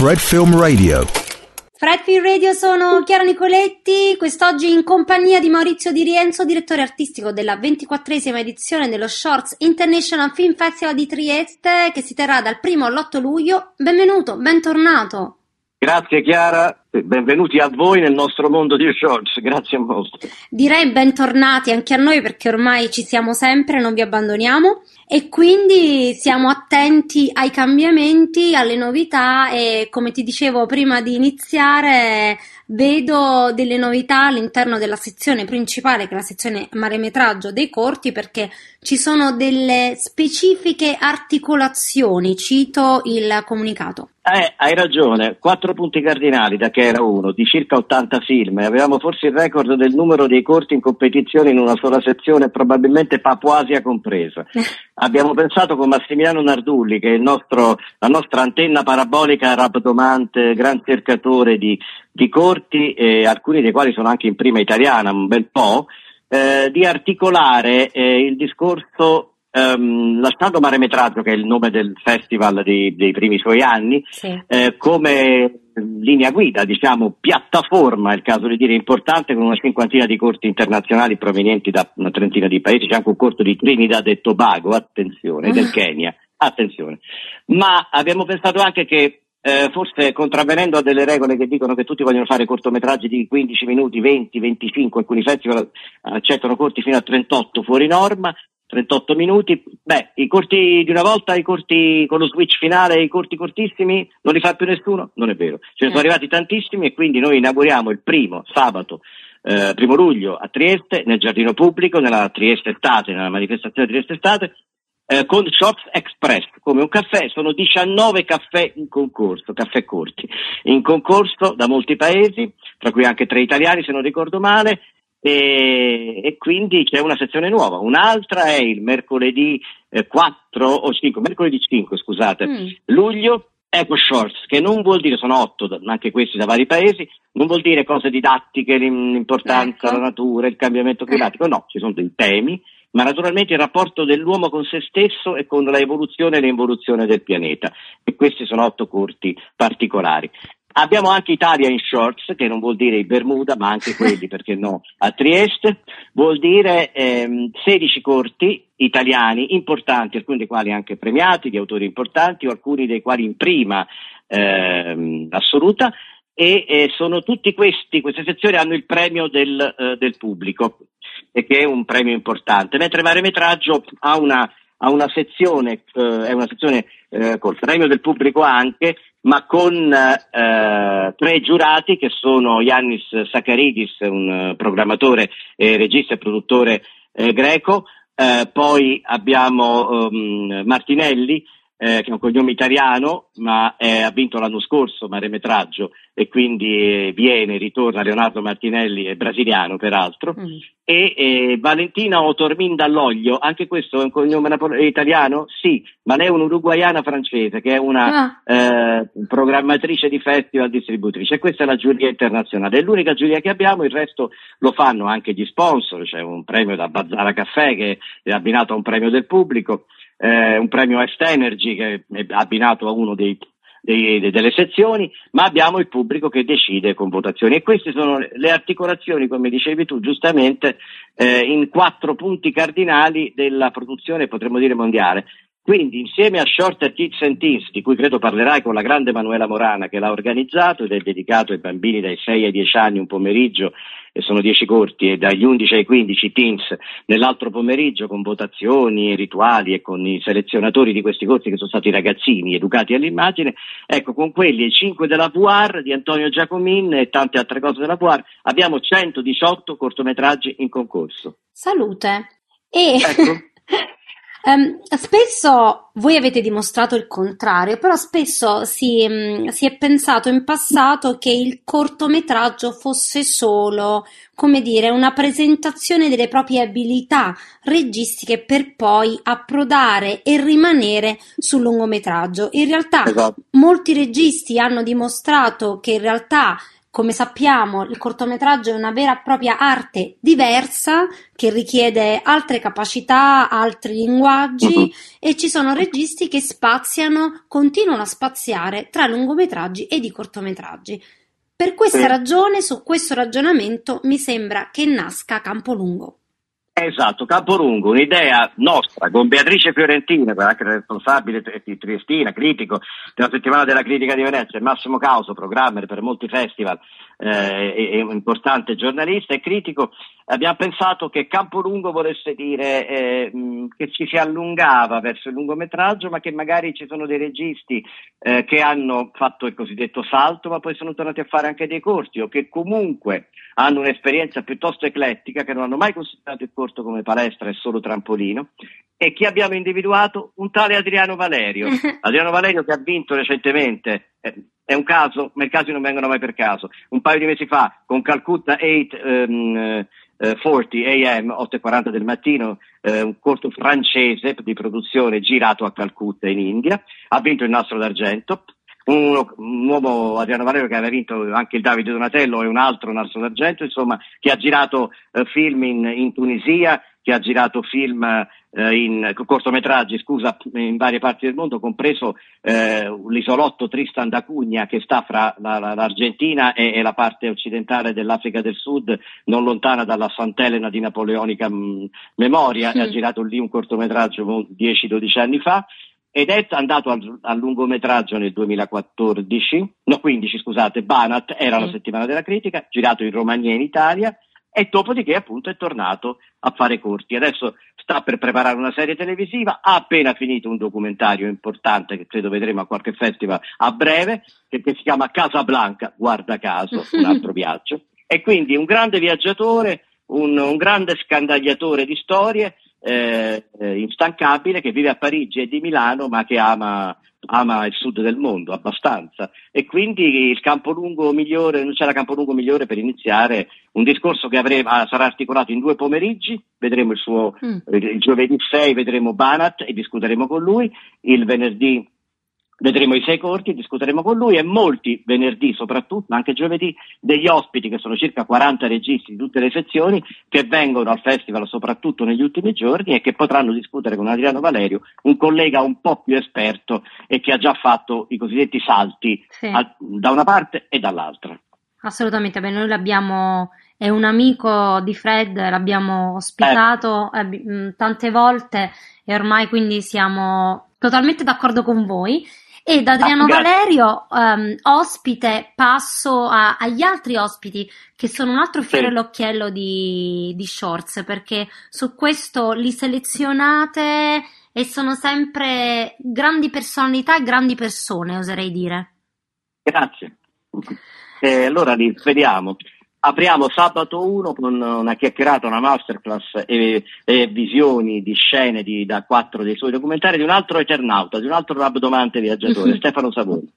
Fred Film Radio. Fredfield Radio sono Chiara Nicoletti, quest'oggi in compagnia di Maurizio Di Rienzo, direttore artistico della 24esima edizione dello Shorts International Film Festival di Trieste che si terrà dal 1 all'8 luglio. Benvenuto, bentornato. Grazie Chiara, benvenuti a voi nel nostro mondo di shorts, grazie molto. Direi bentornati anche a noi perché ormai ci siamo sempre, non vi abbandoniamo e quindi siamo attenti ai cambiamenti, alle novità e come ti dicevo prima di iniziare vedo delle novità all'interno della sezione principale che è la sezione maremetraggio dei corti perché ci sono delle specifiche articolazioni, cito il comunicato. Eh, hai ragione, quattro punti cardinali da che era uno, di circa 80 film, avevamo forse il record del numero dei corti in competizione in una sola sezione, probabilmente Papuasia compresa. Abbiamo pensato con Massimiliano Nardulli, che è nostro, la nostra antenna parabolica rabdomante, gran cercatore di, di corti, eh, alcuni dei quali sono anche in prima italiana, un bel po', eh, di articolare eh, il discorso Um, lasciando Maremetraggio, che è il nome del festival dei, dei primi suoi anni, sì. eh, come linea guida, diciamo piattaforma, è il caso di dire, importante con una cinquantina di corti internazionali provenienti da una trentina di paesi, c'è anche un corto di Trinidad e Tobago, attenzione, uh. del ah. Kenya, attenzione. Ma abbiamo pensato anche che eh, forse contravvenendo a delle regole che dicono che tutti vogliono fare cortometraggi di 15 minuti, 20, 25, alcuni festival accettano corti fino a 38 fuori norma, 38 minuti, beh, i corti di una volta, i corti con lo switch finale, i corti cortissimi, non li fa più nessuno? Non è vero. Ce ne sono eh. arrivati tantissimi e quindi noi inauguriamo il primo sabato, eh, primo luglio a Trieste, nel giardino pubblico, nella Trieste Estate, nella manifestazione Trieste Estate, eh, con Shops Express, come un caffè, sono 19 caffè in concorso, caffè corti, in concorso da molti paesi, tra cui anche tre italiani se non ricordo male, e, e, quindi c'è una sezione nuova. Un'altra è il mercoledì eh, 4 o 5, mercoledì 5 scusate, mm. luglio, Eco Shorts, che non vuol dire, sono otto, anche questi da vari paesi, non vuol dire cose didattiche, l'importanza, ecco. la natura, il cambiamento climatico, no, ci sono dei temi, ma naturalmente il rapporto dell'uomo con se stesso e con la evoluzione e l'involuzione del pianeta. E questi sono otto corti particolari. Abbiamo anche Italia in shorts, che non vuol dire i Bermuda, ma anche quelli, perché no, a Trieste, vuol dire ehm, 16 corti italiani importanti, alcuni dei quali anche premiati, di autori importanti, o alcuni dei quali in prima ehm, assoluta, e eh, sono tutti questi, queste sezioni hanno il premio del, eh, del pubblico, che è un premio importante, mentre Varemetraggio ha una, ha una sezione, eh, è una sezione eh, col premio del pubblico anche, ma con eh, tre giurati che sono Yannis Sakaridis, un programmatore, eh, regista e produttore greco, poi abbiamo um, Martinelli, eh, che è un cognome italiano, ma eh, ha vinto l'anno scorso Maremetraggio e quindi eh, viene, ritorna Leonardo Martinelli, è brasiliano peraltro, mm. e eh, Valentina Otorminda All'Oglio, anche questo è un cognome italiano? Sì, ma lei è un'uruguaiana francese che è una ah. Eh, programmatrice di festival, distributrice, e questa è la giuria internazionale, è l'unica giuria che abbiamo, il resto lo fanno anche gli sponsor, c'è un premio da Bazzara Caffè che è abbinato a un premio del pubblico, eh, un premio Est Energy che è abbinato a uno dei, dei, delle sezioni, ma abbiamo il pubblico che decide con votazioni e queste sono le articolazioni, come dicevi tu giustamente, eh, in quattro punti cardinali della produzione, potremmo dire mondiale. Quindi insieme a Short Kids and Teens, di cui credo parlerai con la grande Manuela Morana che l'ha organizzato ed è dedicato ai bambini dai 6 ai 10 anni un pomeriggio e sono 10 corti e dagli 11 ai 15 teens nell'altro pomeriggio con votazioni, rituali e con i selezionatori di questi corsi che sono stati ragazzini educati all'immagine, ecco con quelli e 5 della VR di Antonio Giacomin e tante altre cose della VR abbiamo 118 cortometraggi in concorso. Salute! E ecco. Um, spesso voi avete dimostrato il contrario, però spesso si, um, si, è pensato in passato che il cortometraggio fosse solo, come dire, una presentazione delle proprie abilità registiche per poi approdare e rimanere sul lungometraggio. In realtà esatto. molti registi hanno dimostrato che in realtà come sappiamo, il cortometraggio è una vera e propria arte diversa che richiede altre capacità, altri linguaggi uh-huh. e ci sono registi che spaziano, continuano a spaziare tra lungometraggi ed i cortometraggi. Per questa ragione, su questo ragionamento, mi sembra che nasca Campolungo. Esatto, Camporungo, un'idea nostra con Beatrice Fiorentina, anche responsabile triestina, critico della settimana della critica di Venezia, e Massimo Causo, programmer per molti festival eh, e, un importante giornalista e critico, abbiamo pensato che Camporungo volesse dire eh, che ci si allungava verso il lungometraggio, ma che magari ci sono dei registi eh, che hanno fatto il cosiddetto salto, ma poi sono tornati a fare anche dei corti o che comunque hanno un'esperienza piuttosto eclettica, che non hanno mai considerato il corto come palestra e solo trampolino, e che abbiamo individuato un tale Adriano Valerio. Adriano Valerio che ha vinto recentemente, eh, è un caso, ma i casi non vengono mai per caso, un paio di mesi fa con Calcutta 8 um, uh, 40 AM, 8.40 del mattino, uh, un corto francese di produzione girato a Calcutta in India, ha vinto il nastro d'argento, un, un, uomo Adriano Valerio che aveva vinto anche il Davide Donatello e un altro Nastro d'Argento, insomma, che ha girato eh, film in, in, Tunisia, che ha girato film eh, in cortometraggi, scusa, in varie parti del mondo, compreso eh, l'isolotto Tristan da Cugna che sta fra la, la, l'Argentina e, e, la parte occidentale dell'Africa del Sud, non lontana dalla Sant'Elena di napoleonica mh, mm, memoria, sì. ha girato lì un cortometraggio 10-12 anni fa ed è andato al, al, lungometraggio nel 2014, no 15 scusate, Banat era la settimana della critica, girato in Romania e in Italia e dopodiché appunto è tornato a fare corti. Adesso sta per preparare una serie televisiva, ha appena finito un documentario importante che credo vedremo a qualche festival a breve, che, che si chiama Casablanca, guarda caso, un altro viaggio, e quindi un grande viaggiatore, un, un grande scandagliatore di storie eh, instancabile che vive a Parigi e di Milano ma che ama, ama, il sud del mondo abbastanza e quindi il capolungo migliore, non c'era capolungo migliore per iniziare un discorso che avremo, sarà articolato in due pomeriggi, vedremo il suo, mm. il giovedì 6 vedremo Banat e discuteremo con lui, il venerdì Vedremo i sei corti, discuteremo con lui e molti venerdì soprattutto, ma anche giovedì, degli ospiti che sono circa 40 registi di tutte le sezioni che vengono al festival soprattutto negli ultimi giorni e che potranno discutere con Adriano Valerio, un collega un po' più esperto e che ha già fatto i cosiddetti salti sì. a, da una parte e dall'altra. Assolutamente, beh, noi l'abbiamo, è un amico di Fred, l'abbiamo ospitato eh. Eh, tante volte e ormai quindi siamo totalmente d'accordo con voi. E da Adriano ah, Valerio, um, ospite, passo a, agli altri ospiti che sono un altro fiore sì. all'occhiello di, di Shorts, perché su questo li selezionate e sono sempre grandi personalità e grandi persone, oserei dire. Grazie. Eh, allora li vediamo. Apriamo sabato 1 con una chiacchierata, una masterclass e, e visioni di scene di, da quattro dei suoi documentari di un altro eternauta, di un altro rabdomante viaggiatore, Stefano Savoni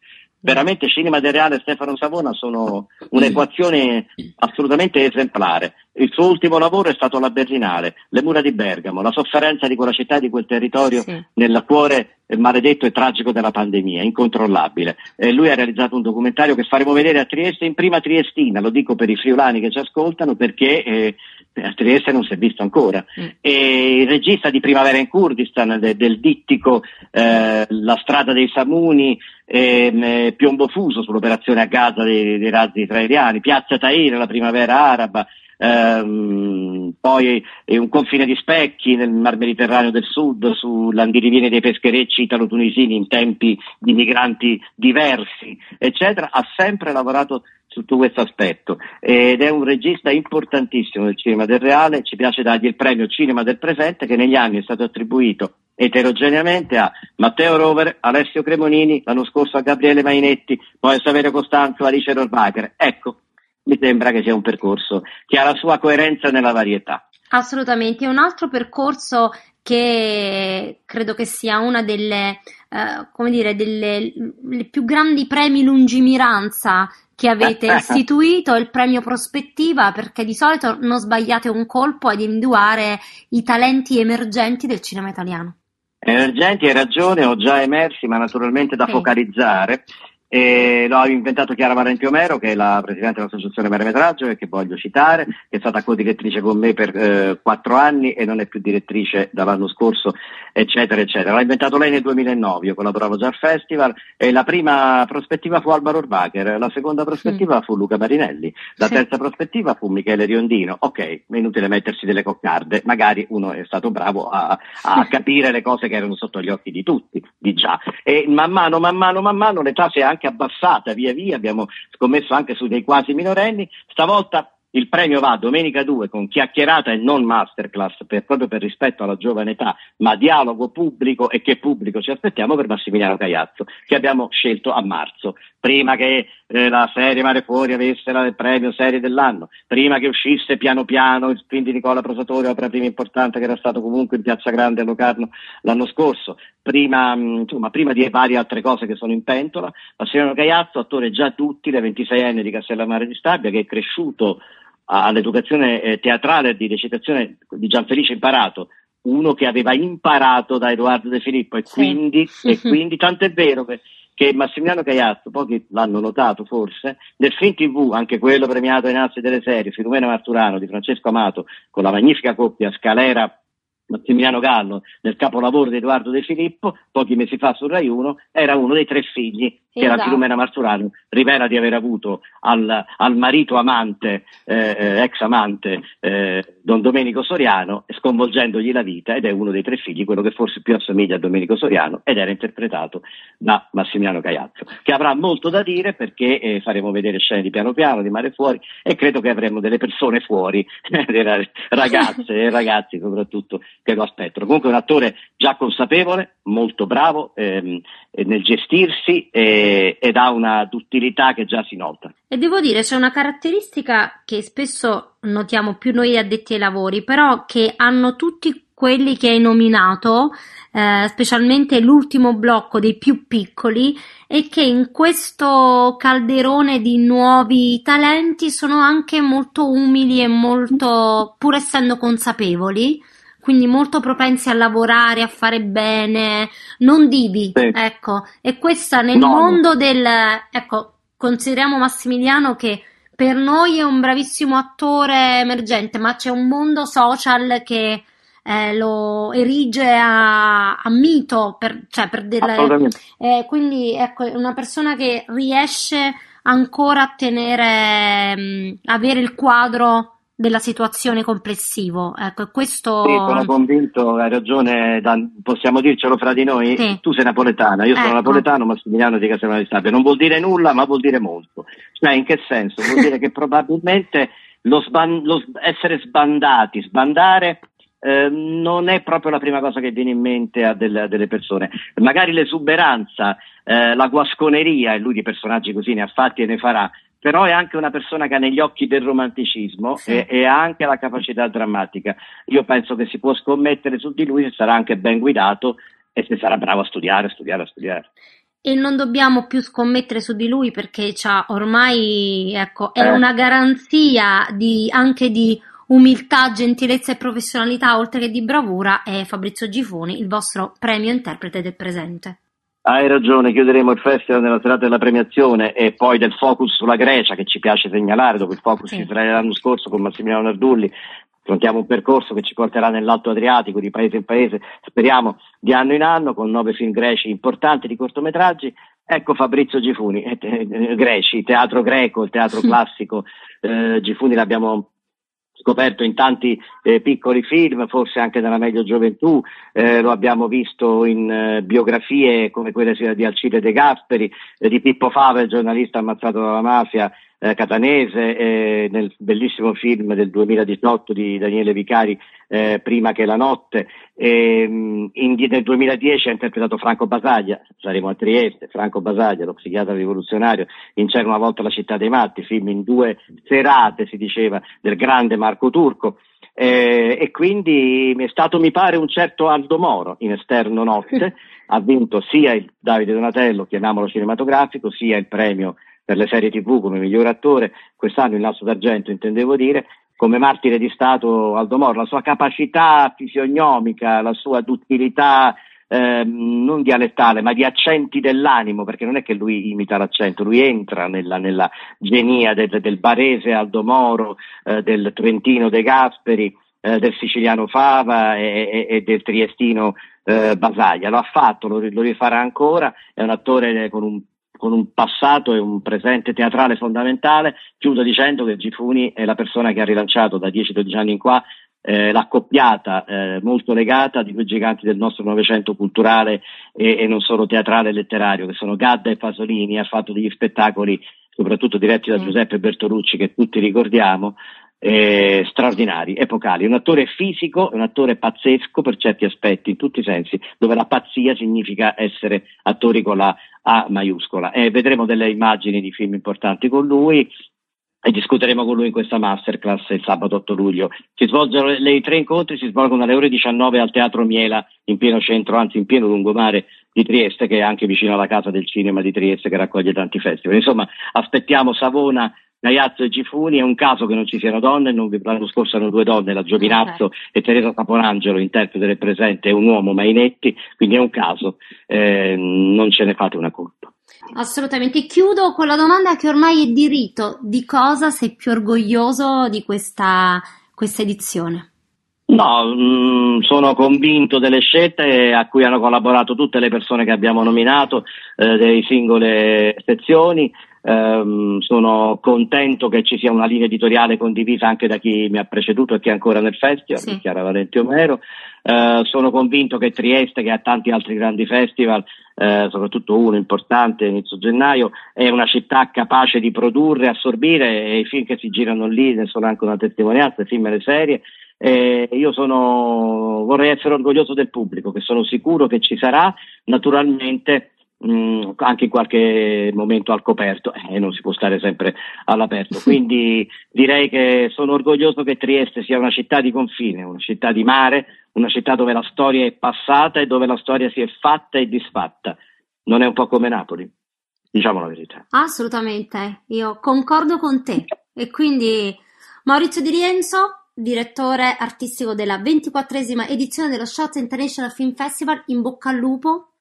veramente cinema del reale e Stefano Savona sono un'equazione assolutamente esemplare. Il suo ultimo lavoro è stato La Berlinale, Le mura di Bergamo, la sofferenza di quella città e di quel territorio sì. nel cuore maledetto e tragico della pandemia, incontrollabile. E lui ha realizzato un documentario che faremo vedere a Trieste in prima triestina, lo dico per i friulani che ci ascoltano perché eh, a Trieste non si è visto ancora. Mm. E il regista di Primavera in Kurdistan, de, del dittico eh, La strada dei Samuni, eh, Piombo Fuso sull'operazione a Gaza dei, dei razzi israeliani, Piazza Tahir, la primavera araba, ehm, poi eh, un confine di specchi nel Mar Mediterraneo del Sud, sull'andiriviene dei pescherecci italo-tunisini in tempi di migranti diversi, eccetera, ha sempre lavorato sotto questo aspetto ed è un regista importantissimo del cinema del reale, ci piace dargli il premio Cinema del Presente che negli anni è stato attribuito eterogeneamente a Matteo Rover, Alessio Cremonini, l'anno scorso a Gabriele Mainetti, poi a Saverio Costanzo, Alice Rohrwacher. Ecco, mi sembra che sia un percorso che ha la sua coerenza nella varietà. Assolutamente, è un altro percorso che credo che sia una delle, eh, come dire, delle più grandi premi lungimiranza che avete istituito, il premio prospettiva, perché di solito non sbagliate un colpo ad individuare i talenti emergenti del cinema italiano. Emergenti, hai ragione, ho già emersi, ma naturalmente da sì. focalizzare E l'ho inventato Chiara Marenti Omero, che è la presidente dell'associazione Metraggio e che voglio citare, che è stata co-direttrice con me per eh, quattro anni e non è più direttrice dall'anno scorso, eccetera, eccetera. L'ha inventato lei nel 2009, io collaboravo già al festival e la prima prospettiva fu Alvaro Urbacher, la seconda prospettiva mm. fu Luca Marinelli, la terza prospettiva fu Michele Riondino. Ok, è inutile mettersi delle coccarde, magari uno è stato bravo a, a capire le cose che erano sotto gli occhi di tutti, di già. E man mano, man mano, man mano l'età si è anche anche abbassata via via, abbiamo scommesso anche su dei quasi minorenni, stavolta il premio va domenica 2 con chiacchierata e non masterclass per, proprio per rispetto alla giovane età, ma dialogo pubblico e che pubblico ci aspettiamo per Massimiliano Cagliazzo, che abbiamo scelto a marzo, prima che eh, la serie Mare Fuori avesse il premio serie dell'anno, prima che uscisse piano piano il film di Nicola Prosatore, opera prima importante che era stato comunque in Piazza Grande a Locarno l'anno scorso, prima, mm, insomma, prima di varie altre cose che sono in pentola, Massimiliano Cagliazzo, attore già tutti, le 26enne di Castellammare di Stabia, che è cresciuto all'educazione eh, teatrale di recitazione di Gianfelice Imparato, uno che aveva imparato da Edoardo De Filippo e, sì. quindi, e quindi tanto è vero che, che Massimiliano Cagliazzo, pochi l'hanno notato forse, nel film tv, anche quello premiato ai nazi delle serie, Filumena Marturano di Francesco Amato, con la magnifica coppia Scalera Massimiliano Gallo nel capolavoro di Edoardo De Filippo, pochi mesi fa su Rai 1, era uno dei tre figli che esatto. la Filomena Marzurano rivela di aver avuto al, al marito amante, eh, eh, ex amante, eh, Don Domenico Soriano, sconvolgendogli la vita ed è uno dei tre figli, quello che forse più assomiglia a Domenico Soriano ed era interpretato da Massimiliano Caiazzo, che avrà molto da dire perché eh, faremo vedere scene di piano piano, di mare fuori e credo che avremo delle persone fuori, delle ragazze e ragazzi soprattutto che lo aspettano. Comunque è un attore già consapevole, molto bravo ehm, nel gestirsi. Eh, ed ha una duttilità che già si nota. E devo dire, c'è una caratteristica che spesso notiamo più noi addetti ai lavori, però che hanno tutti quelli che hai nominato, eh, specialmente l'ultimo blocco dei più piccoli, e che in questo calderone di nuovi talenti sono anche molto umili e molto, pur essendo consapevoli, quindi molto propensi a lavorare, a fare bene, non divi, sì. ecco. E questa nel no. mondo del, ecco, consideriamo Massimiliano che per noi è un bravissimo attore emergente, ma c'è un mondo social che eh, lo erige a, a mito, per, cioè per delle, eh, quindi ecco, è una persona che riesce ancora a tenere, mh, avere il quadro della situazione complessivo. Ecco, questo... Sì, sono convinto, hai ragione, Dan, possiamo dircelo fra di noi? Sì. Tu sei napoletana, io ecco. sono napoletano, Massimiliano di Castellano di Stabia. Non vuol dire nulla, ma vuol dire molto. Cioè, in che senso? Vuol dire che probabilmente lo, sban- lo essere sbandati, sbandare eh, non è proprio la prima cosa che viene in mente a delle, a delle persone. Magari l'esuberanza, eh, la guasconeria, e lui di personaggi così ne ha fatti e ne farà, però è anche una persona che ha negli occhi del romanticismo sì. e, e, ha anche la capacità drammatica. Io penso che si può scommettere su di lui se sarà anche ben guidato e se sarà bravo a studiare, a studiare, a studiare. E non dobbiamo più scommettere su di lui perché ormai ecco, è eh. una garanzia di, anche di umiltà, gentilezza e professionalità, oltre che di bravura, è Fabrizio Gifoni, il vostro premio interprete del presente. Hai ragione, chiuderemo il festival nella serata della premiazione e poi del focus sulla Grecia che ci piace segnalare dopo il focus sì. Israele l'anno scorso con Massimiliano Nardulli. Affrontiamo un percorso che ci porterà nell'Alto Adriatico di paese in paese, speriamo di anno in anno, con nove film greci importanti di cortometraggi. Ecco Fabrizio Gifuni, eh, eh, greci, teatro greco, il teatro classico, eh, Gifuni l'abbiamo scoperto in tanti eh, piccoli film, forse anche nella meglio gioventù, eh, lo abbiamo visto in eh, biografie come quelle di Alcide De Gasperi, eh, di Pippo Fava, il giornalista ammazzato dalla mafia eh, catanese, eh, nel bellissimo film del 2018 di Daniele Vicari, Prima che la notte, in, nel 2010 ha interpretato Franco Basaglia, saremo a Trieste, Franco Basaglia, lo psichiatra rivoluzionario, in C'era una volta la città dei matti, film in due serate, si diceva, del grande Marco Turco. Eh, e quindi è stato, mi pare, un certo Aldo Moro in esterno notte, ha vinto sia il Davide Donatello, chiamiamolo cinematografico, sia il premio per le serie tv come miglior attore, quest'anno il Lasso d'Argento intendevo dire, come martire di Stato Aldo Moro, la sua capacità fisionomica, la sua duttilità eh, non dialettale, ma di accenti dell'animo, perché non è che lui imita l'accento, lui entra nella, nella genia del, del, barese Aldo Moro, eh, del trentino De Gasperi, eh, del siciliano Fava e, e, e del triestino eh, Basaglia. Lo ha fatto, lo, lo, rifarà ancora, è un attore con un, con un passato e un presente teatrale fondamentale. Chiudo dicendo che Gifuni è la persona che ha rilanciato da 10-12 anni in qua eh, l'accoppiata eh, molto legata di due giganti del nostro Novecento culturale e, e, non solo teatrale e letterario, che sono Gadda e Pasolini, ha fatto degli spettacoli soprattutto diretti da mm. Giuseppe Bertolucci che tutti ricordiamo, eh, straordinari, epocali. Un attore fisico, un attore pazzesco per certi aspetti, in tutti i sensi, dove la pazzia significa essere attori con la A maiuscola. E vedremo delle immagini di film importanti con lui e discuteremo con lui in questa masterclass il sabato 8 luglio. Si svolgono i tre incontri si svolgono alle ore 19 al Teatro Miela in pieno centro, anzi in pieno lungomare di Trieste, che è anche vicino alla Casa del Cinema di Trieste che raccoglie tanti festival. Insomma, aspettiamo Savona Gaiazzo e Gifuni, è un caso che non ci siano donne, non, l'anno scorso erano due donne, la Giovinazzo okay. e Teresa Caponangelo, interprete del presente, e un uomo, Mainetti, quindi è un caso, eh, non ce ne fate una colpa. Assolutamente. Chiudo con la domanda che ormai è di rito. Di cosa sei più orgoglioso di questa, questa edizione? No, mh, mm, sono convinto delle scelte a cui hanno collaborato tutte le persone che abbiamo nominato, eh, delle singole sezioni. Um, sono contento che ci sia una linea editoriale condivisa anche da chi mi ha preceduto e chi è ancora nel festival, sì. Chiara Valenti Omero. Uh, sono convinto che Trieste, che ha tanti altri grandi festival, uh, soprattutto uno importante inizio gennaio, è una città capace di produrre, assorbire e i film che si girano lì ne sono anche una testimonianza, film e le serie. Eh, io sono, vorrei essere orgoglioso del pubblico, che sono sicuro che ci sarà, naturalmente mh, mm, anche in qualche momento al coperto e eh, non si può stare sempre all'aperto. Quindi direi che sono orgoglioso che Trieste sia una città di confine, una città di mare, una città dove la storia è passata e dove la storia si è fatta e disfatta. Non è un po' come Napoli, diciamo la verità. Assolutamente, io concordo con te. E quindi Maurizio Di Rienzo, direttore artistico della 24esima edizione dello Shots International Film Festival, in bocca al lupo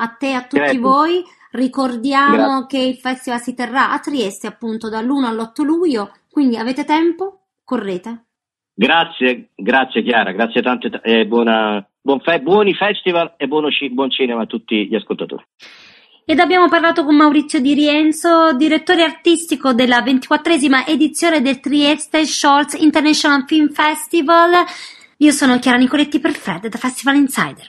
a te e a tutti Grazie. voi. Ricordiamo Grazie. che il festival si terrà a Trieste appunto dall'1 all'8 luglio, quindi avete tempo, correte. Grazie, grazie Chiara, grazie tante e buona, buon fe- buoni festival e buono, buon cinema a tutti gli ascoltatori. Ed abbiamo parlato con Maurizio Di Rienzo, direttore artistico della 24esima edizione del Trieste Shorts International Film Festival. Io sono Chiara Nicoletti per Fred da Festival Insider.